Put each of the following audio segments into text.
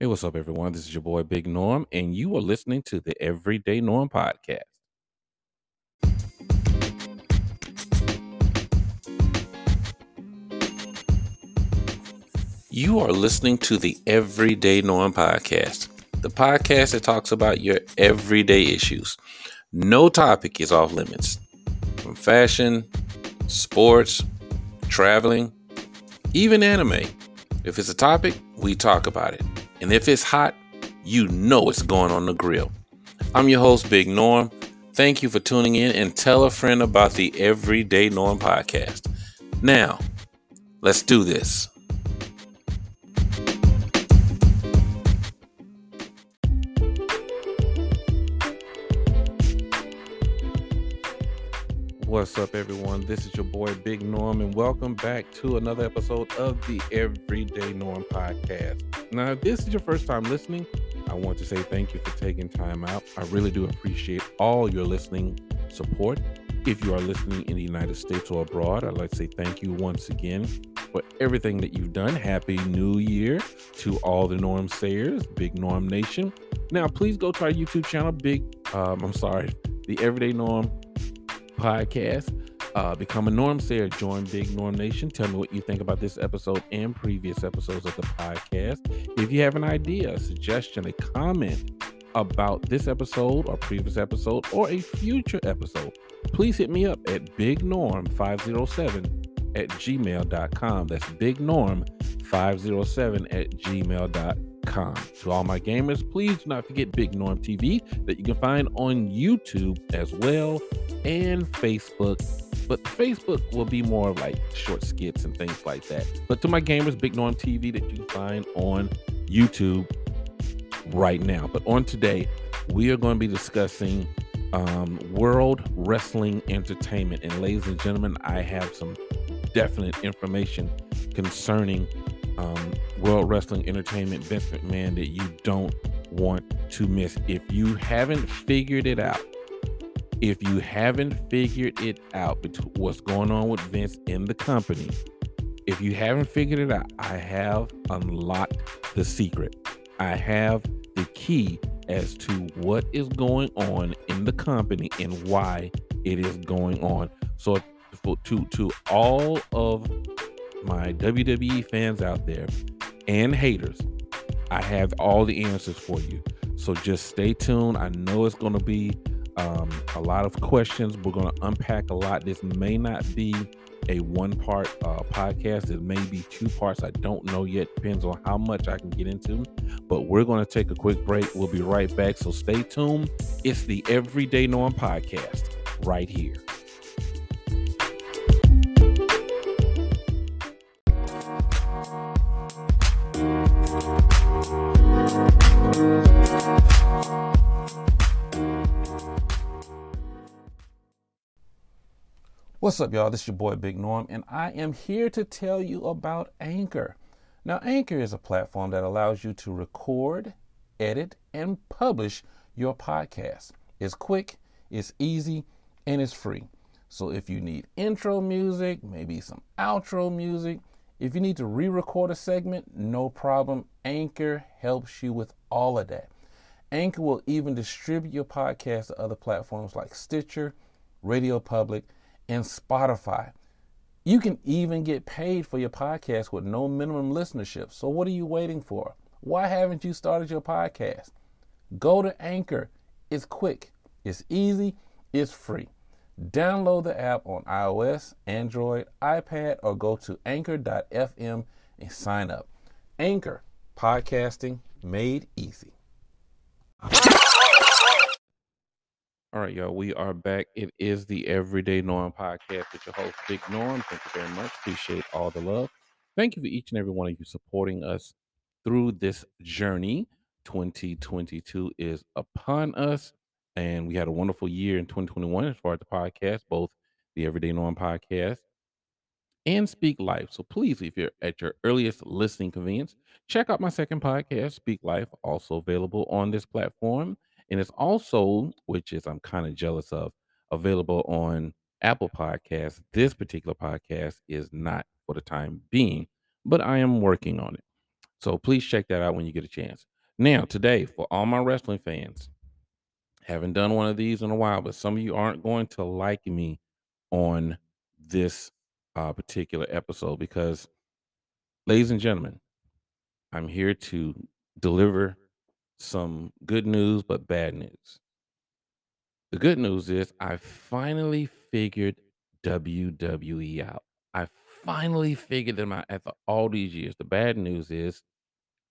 Hey, what's up, everyone? This is your boy Big Norm, and you are listening to the Everyday Norm Podcast. You are listening to the Everyday Norm Podcast, the podcast that talks about your everyday issues. No topic is off limits. From fashion, sports, traveling, even anime. If it's a topic, we talk about it. And if it's hot, you know it's going on the grill. I'm your host, Big Norm. Thank you for tuning in and tell a friend about the Everyday Norm podcast. Now, let's do this. What's up, everyone? This is your boy Big Norm, and welcome back to another episode of the Everyday Norm podcast. Now, if this is your first time listening, I want to say thank you for taking time out. I really do appreciate all your listening support. If you are listening in the United States or abroad, I'd like to say thank you once again for everything that you've done. Happy New Year to all the Norm Sayers, Big Norm Nation. Now, please go to our YouTube channel, Big, um, I'm sorry, the Everyday Norm podcast. Uh, become a Norm Sayer. Join Big Norm Nation. Tell me what you think about this episode and previous episodes of the podcast. If you have an idea, a suggestion, a comment about this episode or previous episode or a future episode, please hit me up at bignorm507 at gmail.com. That's bignorm507 at gmail.com. To all my gamers, please do not forget Big Norm TV that you can find on YouTube as well and Facebook. But Facebook will be more like short skits and things like that. But to my gamers, Big Norm TV that you find on YouTube right now. But on today, we are going to be discussing um, World Wrestling Entertainment. And ladies and gentlemen, I have some definite information concerning um, World Wrestling Entertainment, Vince McMahon, that you don't want to miss. If you haven't figured it out, if you haven't figured it out, what's going on with Vince in the company, if you haven't figured it out, I have unlocked the secret. I have the key as to what is going on in the company and why it is going on. So, for, to to all of my WWE fans out there and haters, I have all the answers for you. So just stay tuned. I know it's going to be um, a lot of questions. We're going to unpack a lot. This may not be a one part uh, podcast. It may be two parts. I don't know yet. Depends on how much I can get into. But we're going to take a quick break. We'll be right back. So stay tuned. It's the Everyday Norm podcast right here. What's up, y'all? This is your boy Big Norm, and I am here to tell you about Anchor. Now, Anchor is a platform that allows you to record, edit, and publish your podcast. It's quick, it's easy, and it's free. So, if you need intro music, maybe some outro music, if you need to re record a segment, no problem. Anchor helps you with all of that. Anchor will even distribute your podcast to other platforms like Stitcher, Radio Public, and Spotify. You can even get paid for your podcast with no minimum listenership. So, what are you waiting for? Why haven't you started your podcast? Go to Anchor. It's quick, it's easy, it's free. Download the app on iOS, Android, iPad, or go to anchor.fm and sign up. Anchor, podcasting made easy. All right, y'all, we are back. It is the Everyday Norm podcast with your host, Big Norm. Thank you very much. Appreciate all the love. Thank you for each and every one of you supporting us through this journey. 2022 is upon us, and we had a wonderful year in 2021 as far as the podcast, both the Everyday Norm podcast and Speak Life. So please, if you're at your earliest listening convenience, check out my second podcast, Speak Life, also available on this platform and it's also, which is I'm kind of jealous of, available on Apple Podcasts. This particular podcast is not for the time being, but I am working on it. So please check that out when you get a chance. Now, today, for all my wrestling fans, haven't done one of these in a while, but some of you aren't going to like me on this uh, particular episode because, ladies and gentlemen, I'm here to deliver some good news, but bad news. The good news is I finally figured WWE out. I finally figured them out after all these years. The bad news is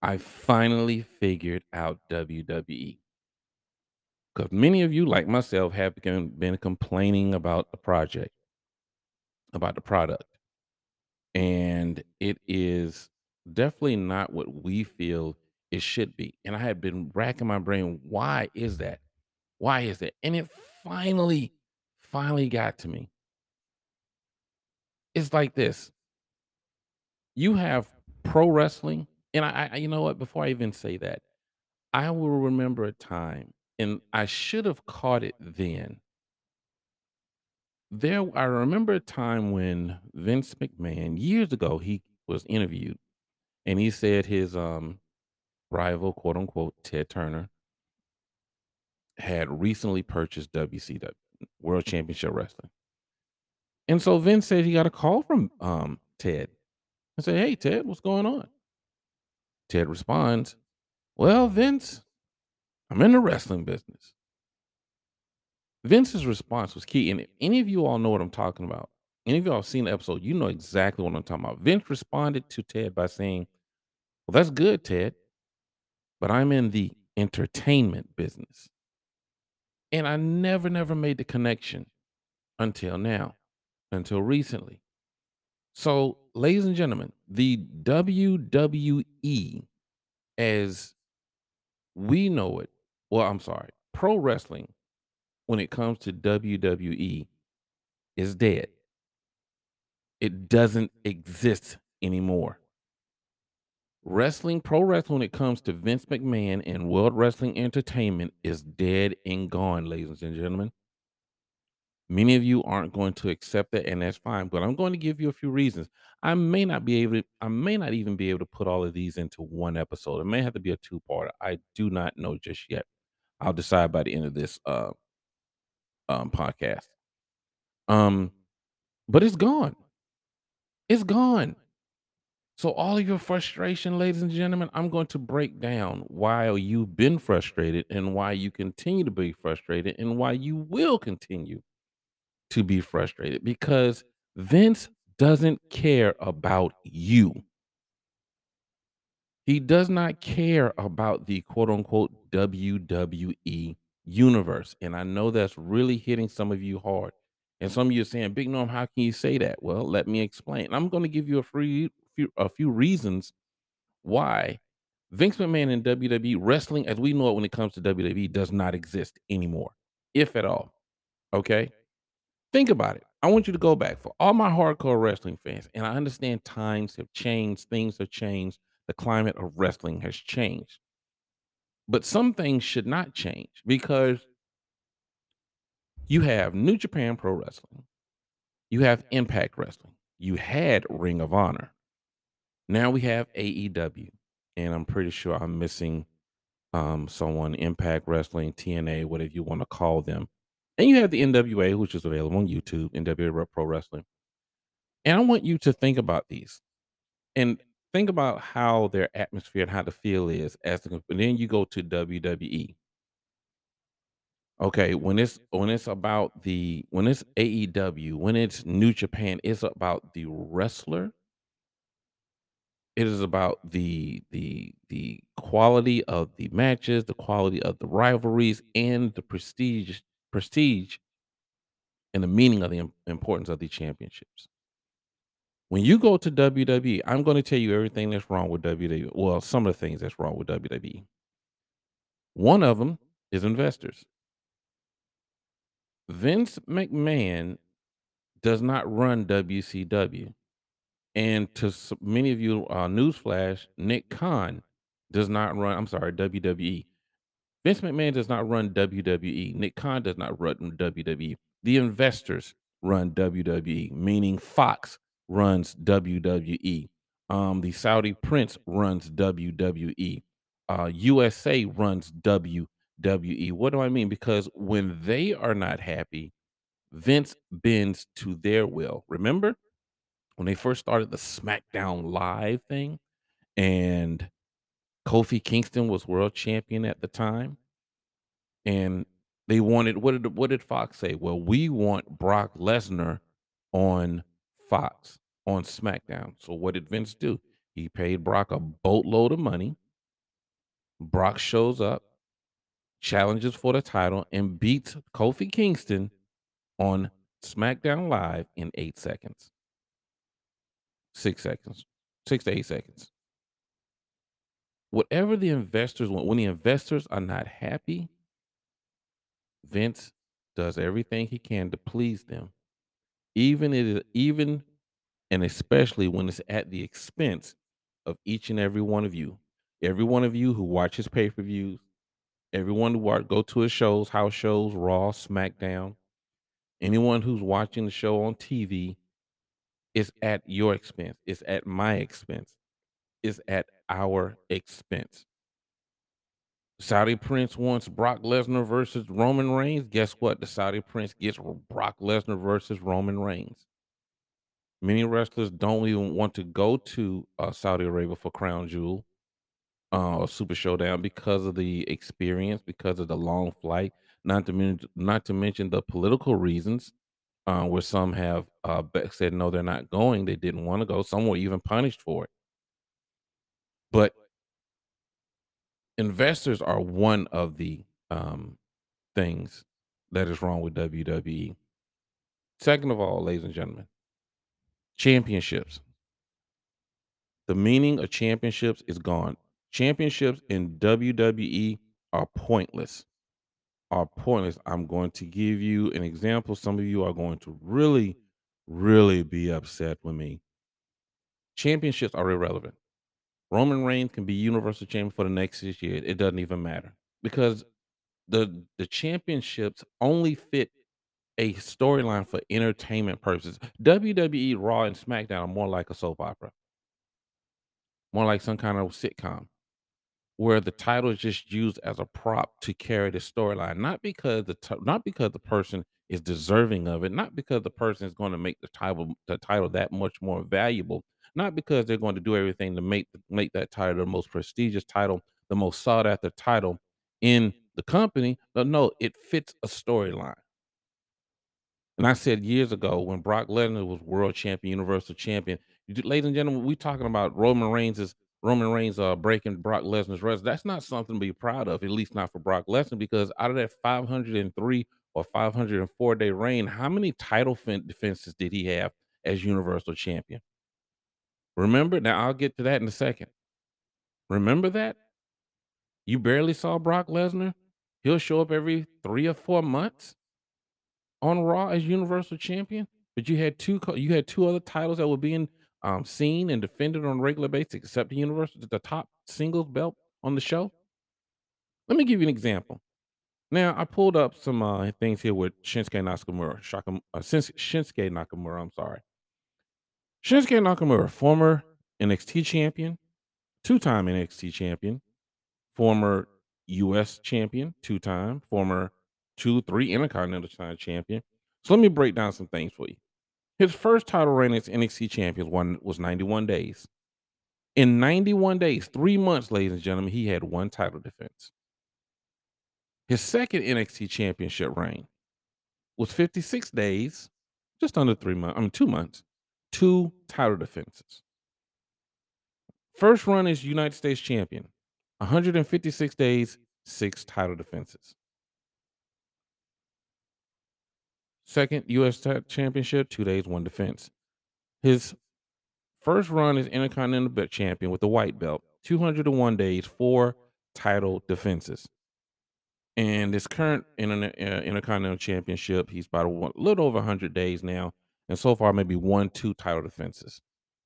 I finally figured out WWE. Because many of you, like myself, have been, complaining about the project, about the product. And it is definitely not what we feel it should be. And I had been racking my brain, why is that? Why is that? And it finally, finally got to me. It's like this. You have pro wrestling, and I, I you know what? Before I even say that, I will remember a time, and I should have caught it then. There, I remember a time when Vince McMahon years ago he was interviewed, and he said his um rival, quote unquote, Ted Turner, had recently purchased WCW, World Championship Wrestling. And so Vince said he got a call from um Ted and said, Hey Ted, what's going on? Ted responds, Well, Vince, I'm in the wrestling business. Vince's response was key. And if any of you all know what I'm talking about, any of y'all seen the episode, you know exactly what I'm talking about. Vince responded to Ted by saying, Well, that's good, Ted, but I'm in the entertainment business. And I never, never made the connection until now, until recently. So, ladies and gentlemen, the WWE, as we know it, well, I'm sorry, pro wrestling, when it comes to WWE, is dead. It doesn't exist anymore. Wrestling, pro wrestling, when it comes to Vince McMahon and World Wrestling Entertainment, is dead and gone, ladies and gentlemen. Many of you aren't going to accept that, and that's fine. But I'm going to give you a few reasons. I may not be able to, I may not even be able to put all of these into one episode. It may have to be a two-parter. I do not know just yet. I'll decide by the end of this uh um podcast. Um, but it's gone. It's gone. So all of your frustration, ladies and gentlemen, I'm going to break down why you've been frustrated and why you continue to be frustrated and why you will continue to be frustrated because Vince doesn't care about you. He does not care about the quote unquote WWE universe. And I know that's really hitting some of you hard. And some of you are saying, Big Norm, how can you say that? Well, let me explain. I'm going to give you a free few, a few reasons why Vince McMahon and WWE wrestling, as we know it when it comes to WWE, does not exist anymore, if at all. Okay. Think about it. I want you to go back for all my hardcore wrestling fans. And I understand times have changed, things have changed, the climate of wrestling has changed. But some things should not change because you have New Japan Pro Wrestling, you have Impact Wrestling, you had Ring of Honor. Now we have AEW, and I'm pretty sure I'm missing um, someone, Impact Wrestling, TNA, whatever you want to call them. And you have the NWA, which is available on YouTube, NWA Pro Wrestling. And I want you to think about these and think about how their atmosphere and how the feel is as the, and then you go to WWE. Okay, when it's when it's about the when it's AEW, when it's New Japan, it's about the wrestler. It is about the the the quality of the matches, the quality of the rivalries, and the prestige prestige and the meaning of the importance of the championships. When you go to WWE, I'm going to tell you everything that's wrong with WWE. Well, some of the things that's wrong with WWE. One of them is investors. Vince McMahon does not run WCW. And to many of you, uh, newsflash, Nick Khan does not run, I'm sorry, WWE. Vince McMahon does not run WWE. Nick Khan does not run WWE. The investors run WWE, meaning Fox runs WWE. Um, the Saudi prince runs WWE. Uh, USA runs WWE. What do I mean? Because when they are not happy, Vince bends to their will. Remember when they first started the SmackDown Live thing and Kofi Kingston was world champion at the time? And they wanted what did what did Fox say? Well, we want Brock Lesnar on Fox on SmackDown. So what did Vince do? He paid Brock a boatload of money. Brock shows up, challenges for the title, and beats Kofi Kingston on SmackDown Live in eight seconds. Six seconds. Six to eight seconds. Whatever the investors want, when the investors are not happy, Vince does everything he can to please them. Even it even and especially when it's at the expense of each and every one of you. Every one of you who watches pay-per-views, everyone who watch, go to his shows, house shows, Raw, SmackDown, anyone who's watching the show on TV, is at your expense. It's at my expense. It's at our expense. Saudi Prince wants Brock Lesnar versus Roman Reigns. Guess what? The Saudi Prince gets Brock Lesnar versus Roman Reigns. Many wrestlers don't even want to go to uh, Saudi Arabia for Crown Jewel uh, or Super Showdown because of the experience, because of the long flight. Not to mention, not to mention the political reasons, uh, where some have uh, said no, they're not going. They didn't want to go. Some were even punished for it. But investors are one of the um, things that is wrong with WWE. Second of all, ladies and gentlemen, championships. The meaning of championships is gone. Championships in WWE are pointless. Are pointless. I'm going to give you an example. Some of you are going to really, really be upset with me. Championships are irrelevant. Roman Reigns can be Universal Champion for the next six years. It doesn't even matter because the the championships only fit a storyline for entertainment purposes. WWE Raw and SmackDown are more like a soap opera, more like some kind of sitcom where the title is just used as a prop to carry the storyline, not because the t- not because the person is deserving of it, not because the person is going to make the title the title that much more valuable, not because they're going to do everything to make make that title the most prestigious title, the most sought after title in the company, but no, it fits a storyline. And I said years ago when Brock Lesnar was world champion, universal champion, ladies and gentlemen, we talking about Roman Reigns' Roman Reigns uh, breaking Brock Lesnar's record. That's not something to be proud of, at least not for Brock Lesnar, because out of that 503 or 504 day reign, how many title defenses did he have as Universal Champion? Remember? Now I'll get to that in a second. Remember that? You barely saw Brock Lesnar? He'll show up every three or four months on Raw as Universal Champion, but you had two you had two other titles that were being um, seen and defended on a regular basis, except the Universal, the top singles belt on the show. Let me give you an example. Now, I pulled up some uh, things here with Shinsuke Nakamura. Shaka, uh, Shinsuke Nakamura, I'm sorry. Shinsuke Nakamura, former NXT champion, two time NXT champion, former US champion, two time, former two, three Intercontinental champion. So let me break down some things for you. His first title reign as NXT champion one was 91 days. In 91 days, three months, ladies and gentlemen, he had one title defense. His second NXT championship reign was 56 days, just under three months, I mean, two months, two title defenses. First run as United States champion, 156 days, six title defenses. Second U.S. championship, two days, one defense. His first run as Intercontinental champion with the white belt, 201 days, four title defenses. And his current Inter- uh, Intercontinental Championship, he's about a little over 100 days now. And so far, maybe one, two title defenses.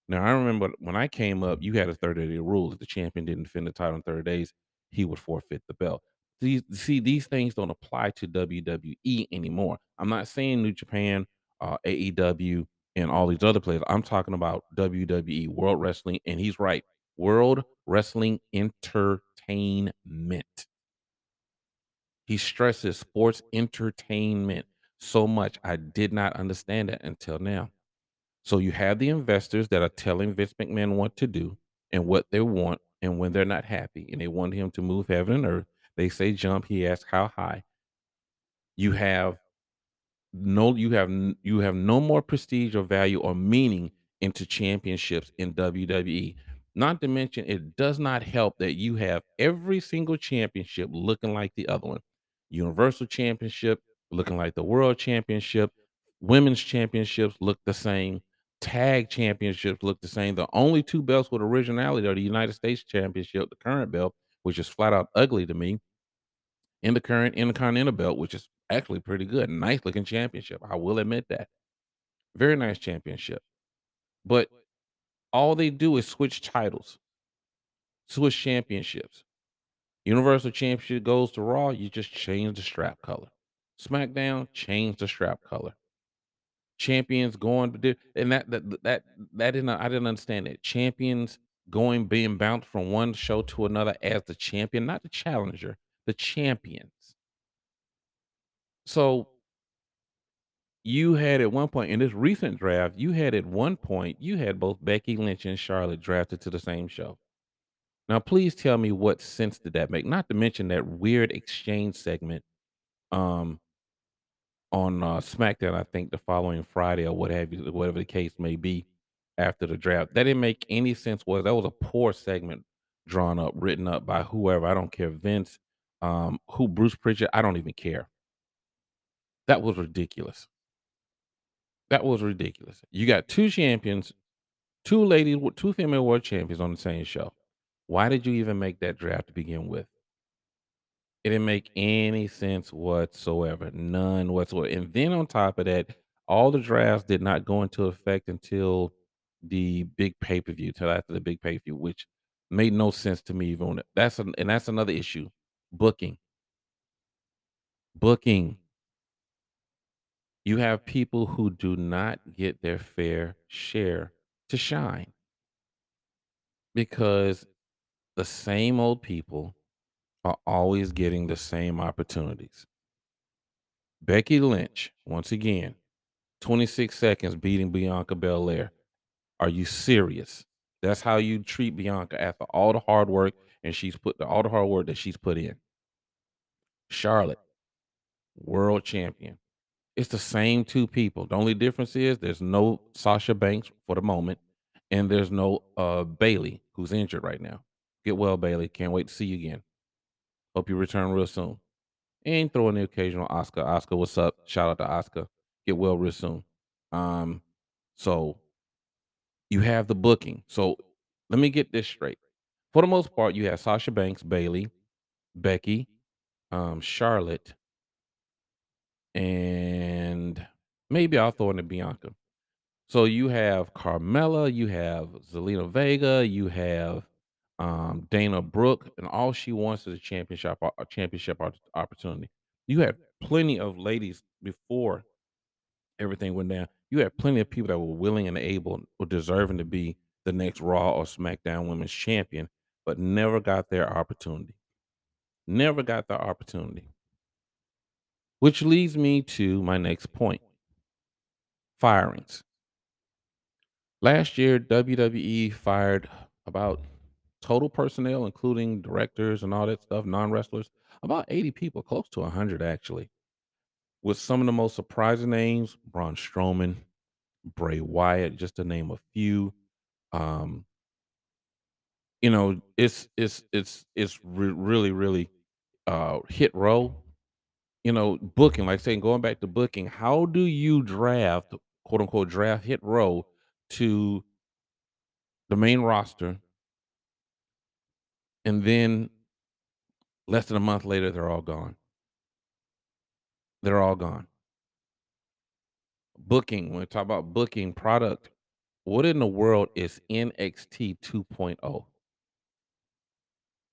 Now, I remember when I came up, you had a 30 day rule. If the champion didn't defend the title in 30 days, he would forfeit the belt these see these things don't apply to WWE anymore. I'm not saying New Japan, uh, AEW, and all these other places. I'm talking about WWE, World Wrestling, and he's right. World Wrestling Entertainment. He stresses sports entertainment so much. I did not understand that until now. So you have the investors that are telling Vince McMahon what to do and what they want and when they're not happy and they want him to move heaven and earth. They say jump, he asks how high. You have no you have you have no more prestige or value or meaning into championships in WWE. Not to mention it does not help that you have every single championship looking like the other one. Universal Championship looking like the World Championship, Women's Championships look the same, Tag Championships look the same. The only two belts with originality are the United States Championship, the current belt, which is flat out ugly to me, in the current Intercontinental belt, which is actually pretty good. Nice looking championship. I will admit that. Very nice championship. But all they do is switch titles, switch championships. Universal Championship goes to Raw, you just change the strap color. SmackDown, change the strap color. Champions going to do, and that that that that didn't I didn't understand it. Champions going being bounced from one show to another as the champion, not the challenger, the champions. So you had at one point in this recent draft, you had at one point, you had both Becky Lynch and Charlotte drafted to the same show. Now, please tell me what sense did that make? Not to mention that weird exchange segment um on uh SmackDown, I think the following Friday or what have you, whatever the case may be after the draft. That didn't make any sense. Was that was a poor segment drawn up, written up by whoever. I don't care. Vince, um, who Bruce Pritchard, I don't even care. That was ridiculous. That was ridiculous. You got two champions, two ladies, two female world champions on the same show. Why did you even make that draft to begin with? It didn't make any sense whatsoever. None whatsoever. And then on top of that, all the drafts did not go into effect until the big pay-per-view, till after the big pay-per-view, which made no sense to me even. That's an, and that's another issue. Booking. Booking. You have people who do not get their fair share to shine because the same old people are always getting the same opportunities. Becky Lynch, once again, 26 seconds beating Bianca Belair. Are you serious? That's how you treat Bianca after all the hard work and she's put the all the hard work that she's put in. Charlotte, world champion. It's the same two people. The only difference is there's no Sasha Banks for the moment, and there's no uh Bayley who's injured right now. Get well, Bayley. Can't wait to see you again. Hope you return real soon. And throw in the occasional Oscar. Oscar, what's up? Shout out to Oscar. Get well real soon. Um, so you have the booking. So let me get this straight. For the most part, you have Sasha Banks, Bayley, Becky, um, Charlotte, and maybe I'll throw in the Bianca. So you have Carmella, you have Zelina Vega, you have um, Dana Brooke, and all she wants is a championship a championship opportunity. You had plenty of ladies before everything went down. You had plenty of people that were willing and able or deserving to be the next Raw or SmackDown Women's Champion, but never got their opportunity. Never got the opportunity. Which leads me to my next point firings. Last year, WWE fired about total personnel, including directors and all that stuff, non wrestlers, about 80 people, close to 100 actually, with some of the most surprising names Braun Strowman, Bray Wyatt, just to name a few. Um, you know, it's it's it's it's re- really really uh Hit Row. You know, booking, like saying going back to booking, how do you draft quote unquote draft Hit Row to the main roster and then less than a month later they're all gone. They're all gone. Booking, when we talk about booking product, what in the world is NXT 2.0?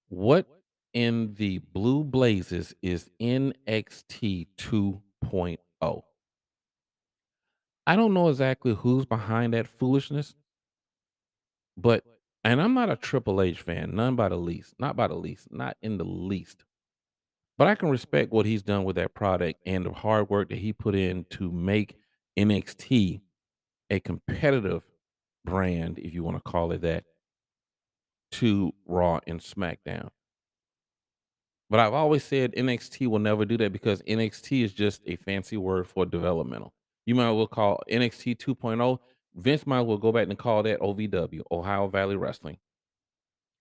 What in the blue blazes is NXT 2.0? I don't know exactly who's behind that foolishness, but and I'm not a Triple H fan, none by the least, not by the least, not in the least. But I can respect what he's done with that product and the hard work that he put in to make NXT a competitive brand, if you want to call it that, to Raw and SmackDown. But I've always said NXT will never do that because NXT is just a fancy word for developmental. You might as well call NXT 2.0. Vince might well go back and call that OVW, Ohio Valley Wrestling.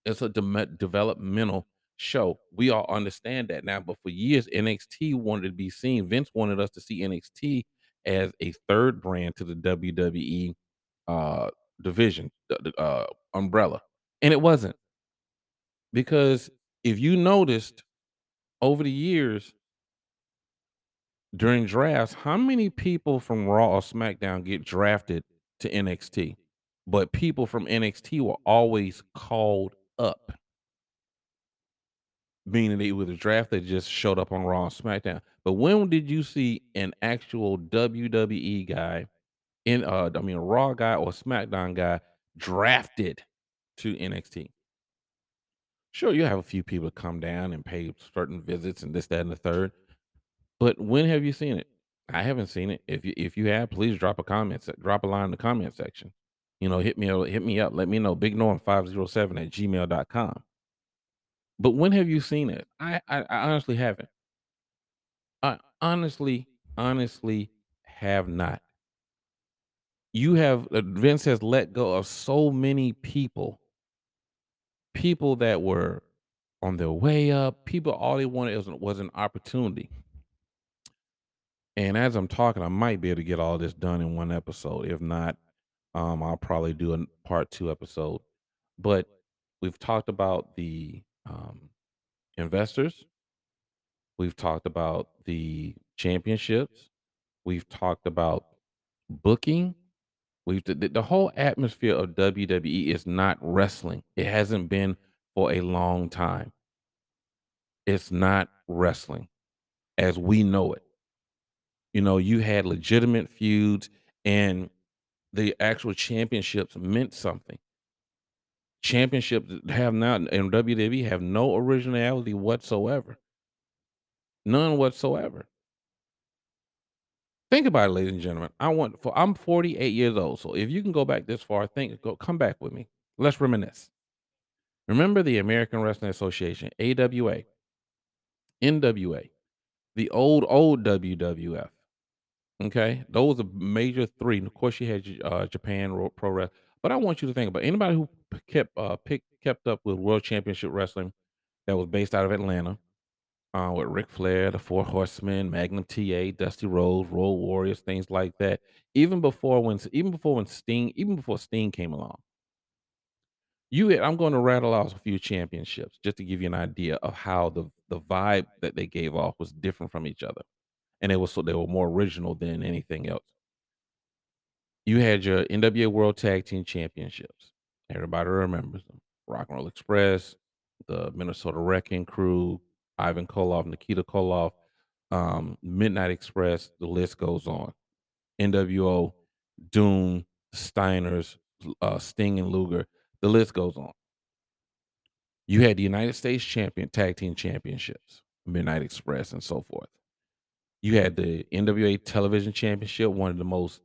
It's a dem- developmental show. We all understand that now, but for years NXT wanted to be seen. Vince wanted us to see NXT as a third brand to the WWE uh, division, uh, umbrella, and it wasn't because if you noticed over the years during drafts, how many people from Raw or SmackDown get drafted to NXT? But people from NXT were always called up, meaning they were a draft that just showed up on Raw and SmackDown. But when did you see an actual WWE guy in uh I mean a Raw guy or SmackDown guy drafted to NXT? Sure, you have a few people come down and pay certain visits and this, that, and the third. But when have you seen it? I haven't seen it. If you if you have, please drop a comment, drop a line in the comment section. You know, hit me hit me up, let me know. Big Norm 507 at gmail.com. But when have you seen it? I, I I honestly haven't. I honestly, honestly have not. You have uh, Vince has let go of so many people, people that were on their way up, people all they wanted was, was an opportunity. And as I'm talking, I might be able to get all this done in one episode. If not, um, I'll probably do a part two episode. But we've talked about the um, investors. We've talked about the championships. We've talked about booking. We've the, the whole atmosphere of WWE is not wrestling. It hasn't been for a long time. It's not wrestling as we know it. You know, you had legitimate feuds and the actual championships meant something. Championships have not in WWE have no originality whatsoever. None whatsoever. Think about it, ladies and gentlemen. I want for I'm 48 years old. So if you can go back this far, think go come back with me. Let's reminisce. Remember the American Wrestling Association, AWA, NWA, the old old WWF. Okay, those are major three. And of course, you had uh, Japan Pro Wrestling. But I want you to think about anybody who kept uh, pick, kept up with World Championship Wrestling that was based out of Atlanta, uh, with Ric Flair, the Four Horsemen, Magnum TA, Dusty Rhodes, Road Warriors, things like that. Even before when even before when Sting, even before Sting came along, you had, I'm going to rattle off a few championships just to give you an idea of how the the vibe that they gave off was different from each other, and it was so they were more original than anything else. You had your NWA World Tag Team Championships. Everybody remembers them. Rock and Roll Express, the Minnesota Wrecking Crew, Ivan Koloff, Nikita Koloff, um, Midnight Express. The list goes on. NWO, Doom, Steiners, uh, Sting and Luger. The list goes on. You had the United States Champion Tag Team Championships, Midnight Express, and so forth. You had the NWA Television Championship, one of the most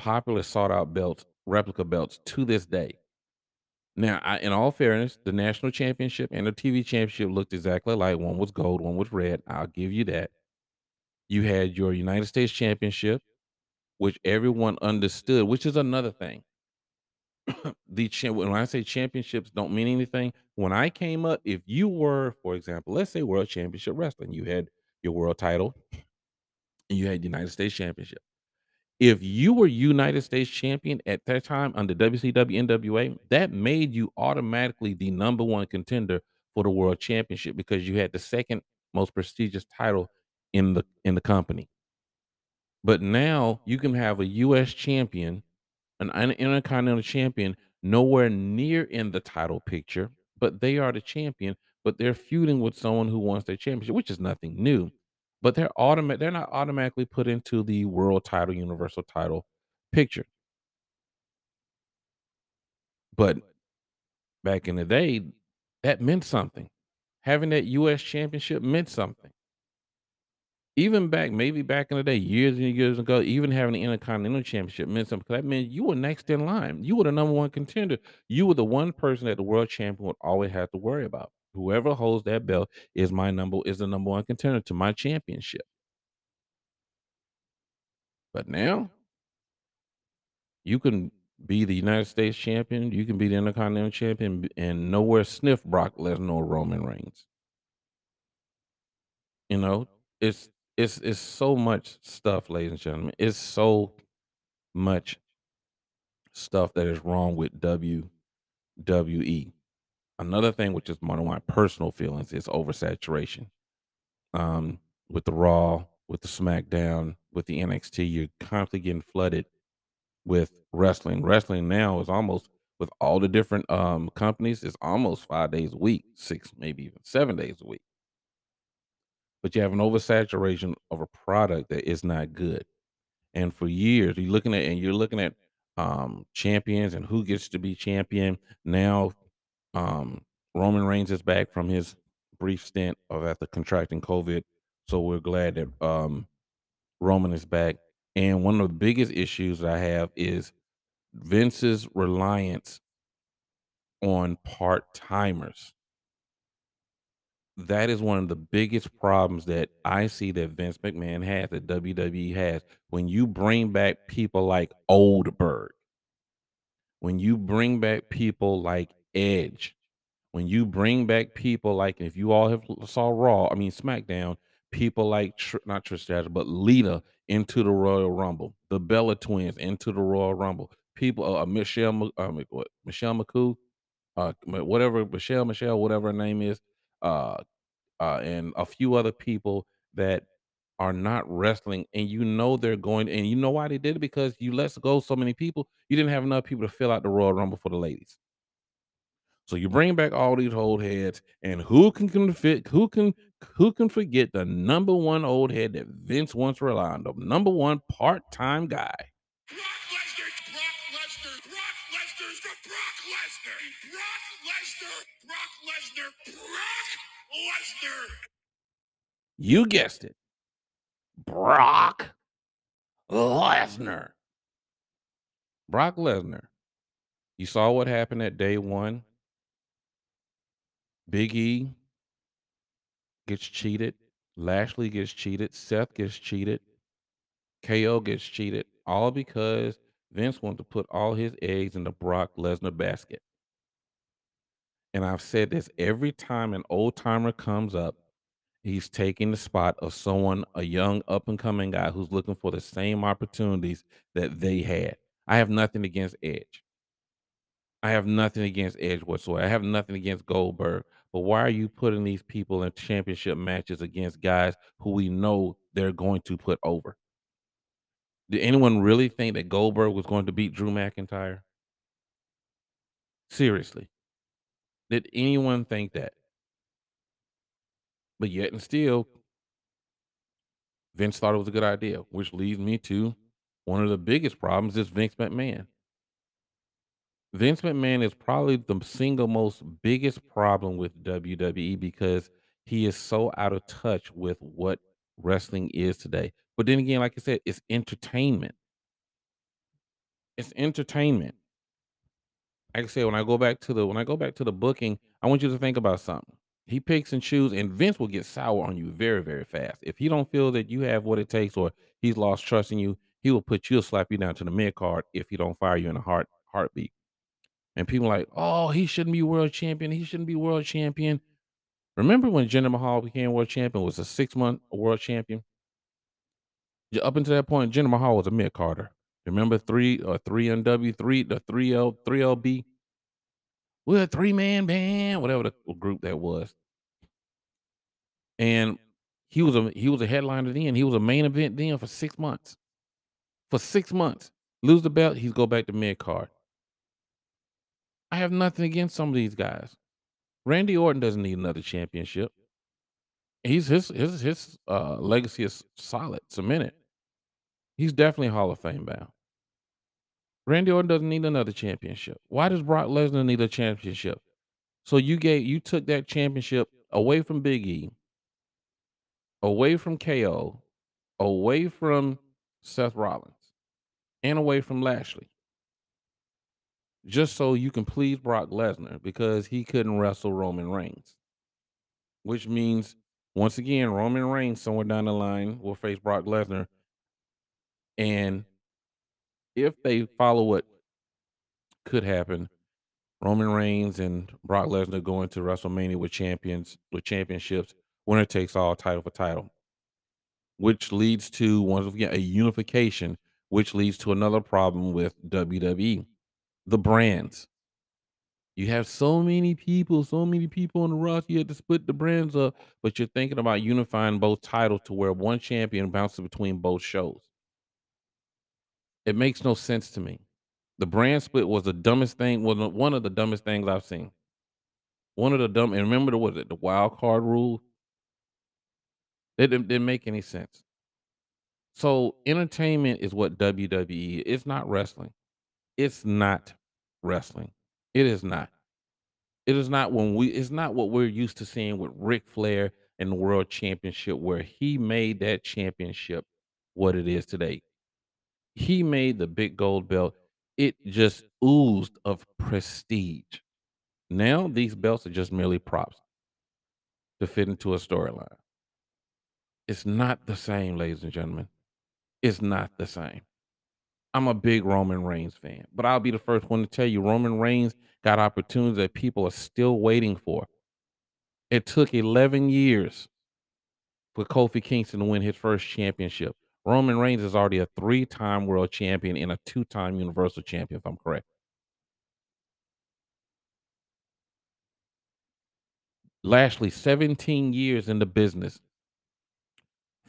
popular sought out belts, replica belts to this day. Now, I, in all fairness, the national championship and the TV championship looked exactly like one was gold, one was red. I'll give you that. You had your United States championship, which everyone understood, which is another thing. the cha- when I say championships don't mean anything. When I came up, if you were, for example, let's say World Championship Wrestling, you had your world title and you had United States Championship. If you were United States champion at that time under WCW NWA, that made you automatically the number one contender for the world championship because you had the second most prestigious title in the in the company. But now you can have a US champion, an intercontinental champion, nowhere near in the title picture, but they are the champion, but they're feuding with someone who wants their championship, which is nothing new. But they're automatic they're not automatically put into the world title, universal title picture. But back in the day, that meant something. Having that US championship meant something. Even back maybe back in the day, years and years ago, even having the Intercontinental Championship meant something 'cause that meant you were next in line. You were the number 1 contender. You were the one person that the world champion would always have to worry about. Whoever holds that belt is my number is the number 1 contender to my championship. But now you can be the United States champion, you can be the Intercontinental champion, and nowhere sniff Brock Lesnar or Roman Reigns. You know? It's it's it's so much stuff, ladies and gentlemen. It's so much stuff that is wrong with WWE. Another thing, which is one of my personal feelings, is oversaturation. Um, with the Raw, with the SmackDown, with the NXT, you're constantly getting flooded with wrestling. Wrestling now is almost with all the different, um, companies, it's almost 5 days a week, 6, maybe even 7 days a week. But you have an oversaturation of a product that is not good. And for years, you're looking at and you're looking at, um, champions and who gets to be champion. Now, um, Roman Reigns is back from his brief stint of after contracting COVID, so we're glad that, um, Roman is back. And one of the biggest issues I have is Vince's reliance on part-timers. That is one of the biggest problems that I see that Vince McMahon has, that WWE has. When you bring back people like Goldberg when you bring back people like Edge, when you bring back people like if you all have saw Raw I mean, SmackDown, people like not Trish Stratus, but Lita into the Royal Rumble, the Bella Twins into the Royal Rumble, people uh, uh, Michelle uh, what, Michelle McCool? Uh, whatever Michelle Michelle, whatever her name is, uh, uh, and a few other people that are not wrestling, and you know they're going and you know why they did it? Because you lets go so many people, you didn't have enough people to fill out the Royal Rumble for the ladies. So you bring back all these old heads, and who can can fit who can who can forget the number 1 old head that Vince once relied on, number 1 part-time guy? Brock Lesnar, Brock Lesnar, Brock Lesnar. Brock Lesnar, Brock Lesnar, Brock Lesnar. You guessed it. Brock Lesnar. Brock Lesnar. You saw what happened at day 1. Big E gets cheated, Lashley gets cheated, Seth gets cheated, KO gets cheated, all because Vince wanted to put all his eggs in the Brock Lesnar basket. And I've said this every time an old-timer comes up, he's taking the spot of someone a young up-and-coming guy who's looking for the same opportunities that they had. I have nothing against Edge. I have nothing against Edge whatsoever. I have nothing against Goldberg, but why are you putting these people in championship matches against guys who we know they're going to put over? Did anyone really think that Goldberg was going to beat Drew McIntyre? Seriously. Did anyone think that? But yet and still Vince thought it was a good idea, which leads me to one of the biggest problems is Vince McMahon. Vince McMahon is probably the single most biggest problem with WWE because he is so out of touch with what wrestling is today. But then again, like I said, it's entertainment. It's entertainment. Like I said, when I go back to the when I go back to the booking, I want you to think about something. He picks and chooses, and Vince will get sour on you very, very fast. If he don't feel that you have what it takes or he's lost trust in you, he will put you'll slap you down to the mid-card if he don't fire you in a heart heartbeat. And people like, "Oh, he shouldn't be world champion. He shouldn't be world champion." Remember when Jinder Mahal became world champion, was a six-month world champion? Up until that point, Jinder Mahal was a mid-carder. Remember 3 uh, or 3MW, 3 the 3L 3LB? We're a three-man band, whatever the group that was. And he was a he was a headliner then, he was a main event then for 6 months. For 6 months. Lose the belt, he's go back to mid-card. I have nothing against some of these guys. Randy Orton doesn't need another championship. He's his his his, uh, legacy is solid, cemented. He's definitely Hall of Fame bound. Randy Orton doesn't need another championship. Why does Brock Lesnar need a championship? So you gave you took that championship away from Big E, away from KO, away from Seth Rollins, and away from Lashley. Just so you can please Brock Lesnar because he couldn't wrestle Roman Reigns. Which means once again, Roman Reigns somewhere down the line will face Brock Lesnar. And if they follow what could happen, Roman Reigns and Brock Lesnar go into WrestleMania with champions with championships, winner takes all, title for title, which leads to once again a unification, which leads to another problem with WWE, the brands. You have so many people, so many people on the roster. You had to split the brands up, but you're thinking about unifying both titles to where one champion bounces between both shows. It makes no sense to me. The brand split was the dumbest thing. Was one of the dumbest things I've seen. One of the dumb. And remember the it the wild card rule? It didn't, didn't make any sense. So entertainment is what WWE. It's not wrestling. It's not wrestling. It is not. It is not when we. It's not what we're used to seeing with Ric Flair and the World Championship, where he made that championship what it is today. He made the big gold belt. It just oozed of prestige. Now these belts are just merely props to fit into a storyline. It's not the same, ladies and gentlemen. It's not the same. I'm a big Roman Reigns fan, but I'll be the first one to tell you Roman Reigns got opportunities that people are still waiting for. It took 11 years for Kofi Kingston to win his first championship. Roman Reigns is already a three time world champion and a two time universal champion, if I'm correct. Lashley, 17 years in the business,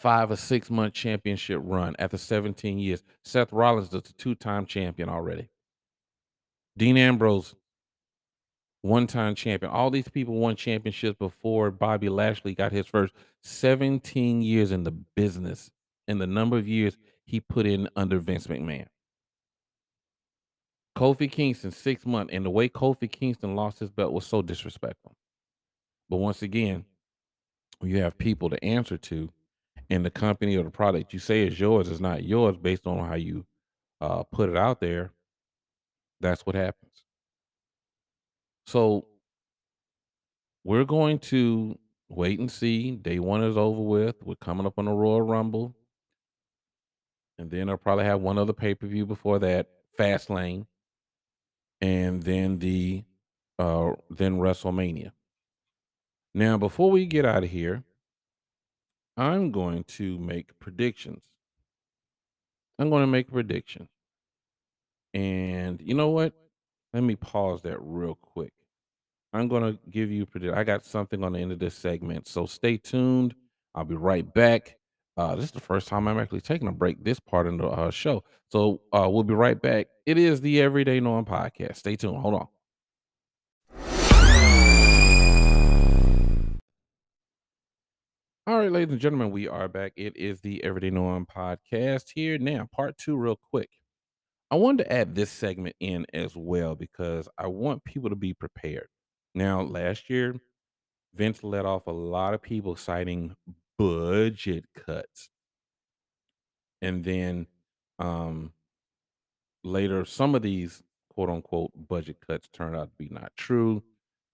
five or six month championship run after 17 years. Seth Rollins is a two time champion already. Dean Ambrose, one time champion. All these people won championships before Bobby Lashley got his first 17 years in the business and the number of years he put in under Vince McMahon. Kofi Kingston, six months, and the way Kofi Kingston lost his belt was so disrespectful. But once again, you have people to answer to, and the company or the product you say is yours is not yours based on how you uh, put it out there. That's what happens. So we're going to wait and see. Day one is over with. We're coming up on the Royal Rumble. And then I'll probably have one other pay per view before that, Fast Lane, and then the uh then WrestleMania. Now, before we get out of here, I'm going to make predictions. I'm going to make a prediction. And you know what? Let me pause that real quick. I'm going to give you predict. I got something on the end of this segment, so stay tuned. I'll be right back. Uh, this is the first time I'm actually taking a break this part of the uh, show, so uh, we'll be right back. It is the Everyday Norm podcast. Stay tuned. Hold on. All right, ladies and gentlemen, we are back. It is the Everyday Norm podcast here now, part two, real quick. I wanted to add this segment in as well because I want people to be prepared. Now, last year, Vince let off a lot of people citing budget cuts. And then um later, some of these quote unquote budget cuts turned out to be not true.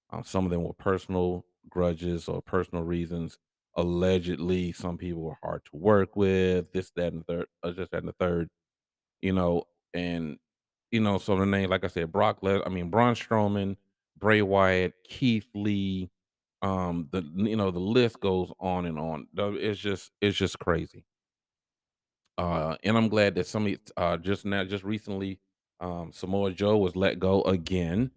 Um, some of them were personal grudges or personal reasons. Allegedly, some people were hard to work with, this, that, and the third, uh, just that and the third, you know, and you know, so the name, like I said, Brock Les, I mean Braun Strowman, Bray Wyatt, Keith Lee, um, the you know, the list goes on and on. It's just it's just crazy. Uh, and I'm glad that somebody uh just now, just recently, um, Samoa Joe was let go again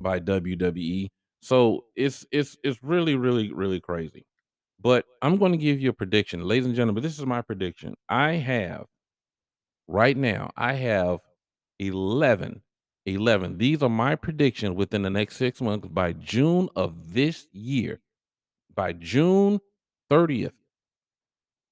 by WWE. So it's it's it's really, really, really crazy. But I'm going to give you a prediction, ladies and gentlemen. This is my prediction. I have right now, I have 11. 11. These are my predictions within the next six months by June of this year. By June 30th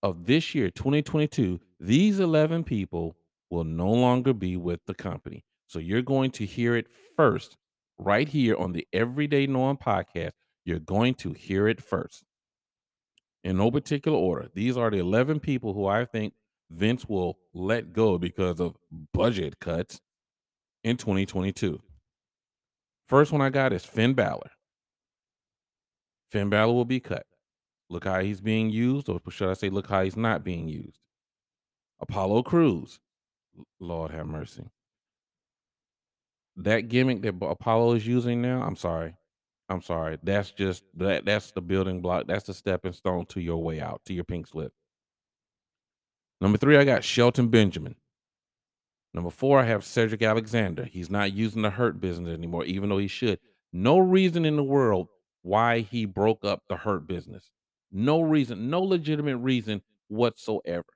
of this year, 2022, these 11 people will no longer be with the company. So you're going to hear it first right here on the Everyday Norm podcast. You're going to hear it first in no particular order. These are the 11 people who I think Vince will let go because of budget cuts in 2022. First one I got is Finn Balor. Finn Balor will be cut. Look how he's being used, or should I say, look how he's not being used. Apollo Crews. Lord have mercy. That gimmick that Apollo is using now, I'm sorry. I'm sorry. That's just that that's the building block. That's the stepping stone to your way out, to your pink slip. Number three, I got Shelton Benjamin. Number four, I have Cedric Alexander. He's not using the hurt business anymore, even though he should. No reason in the world why he broke up the hurt business. No reason, no legitimate reason whatsoever.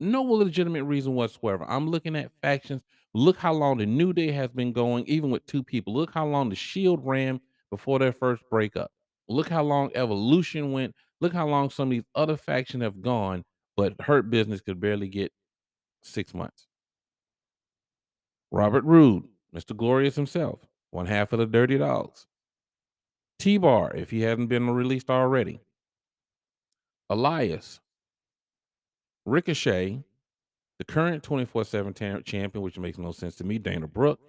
No legitimate reason whatsoever. I'm looking at factions. Look how long the New Day has been going, even with two people. Look how long the Shield ran before their first breakup. Look how long Evolution went. Look how long some of these other factions have gone, but Hurt Business could barely get six months. Robert Roode, Mr. Glorious himself, one half of the Dirty Dawgs. T Bar, if he hasn't been released already. Elias, Ricochet, the current 24 7 champion, which makes no sense to me, Dana Brooke,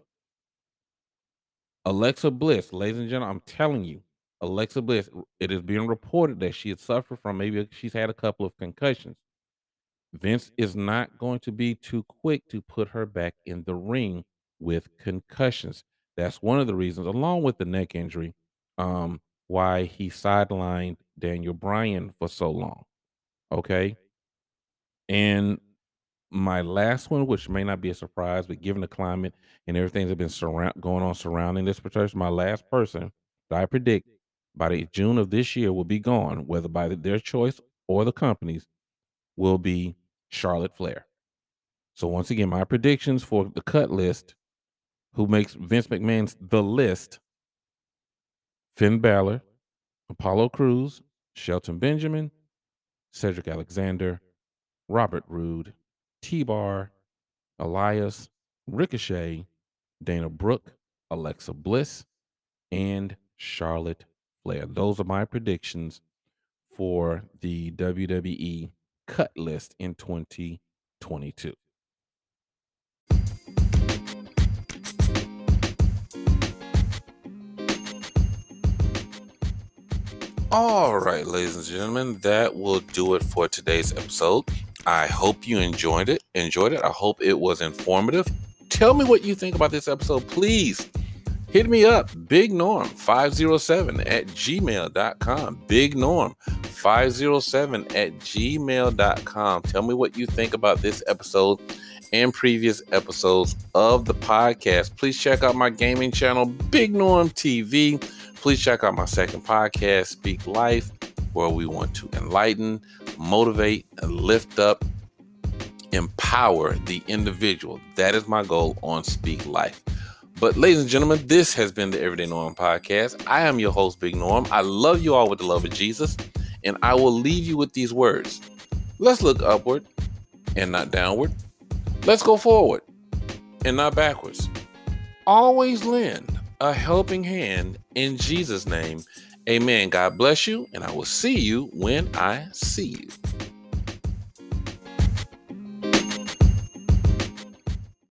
Alexa Bliss, ladies and gentlemen, I'm telling you, Alexa Bliss, it is being reported that she had suffered from maybe she's had a couple of concussions. Vince is not going to be too quick to put her back in the ring with concussions. That's one of the reasons, along with the neck injury, um, why he sidelined Daniel Bryan for so long. Okay. And my last one, which may not be a surprise, but given the climate and everything that's been surround going on surrounding this person, my last person that I predict by the June of this year will be gone, whether by their choice or the company's, will be Charlotte Flair. So once again, my predictions for the cut list, who makes Vince McMahon's the list, Finn Balor, Apollo Crews, Shelton Benjamin, Cedric Alexander, Robert Roode, T Bar, Elias, Ricochet, Dana Brooke, Alexa Bliss, and Charlotte Flair. Those are my predictions for the WWE cut list in 2022. All right, ladies and gentlemen, that will do it for today's episode. I hope you enjoyed it. Enjoyed it. I hope it was informative. Tell me what you think about this episode, please. Hit me up, Big Norm 507 at gmail.com. Big Norm 507 at gmail.com. Tell me what you think about this episode and previous episodes of the podcast. Please check out my gaming channel, Big Norm TV. Please check out my second podcast, Speak Life, where we want to enlighten, motivate, and lift up, empower the individual. That is my goal on Speak Life. But, ladies and gentlemen, this has been the Everyday Norm podcast. I am your host, Big Norm. I love you all with the love of Jesus, and I will leave you with these words. Let's look upward and not downward. Let's go forward and not backwards. Always lend a helping hand in Jesus' name. Amen. God bless you, and I will see you when I see you.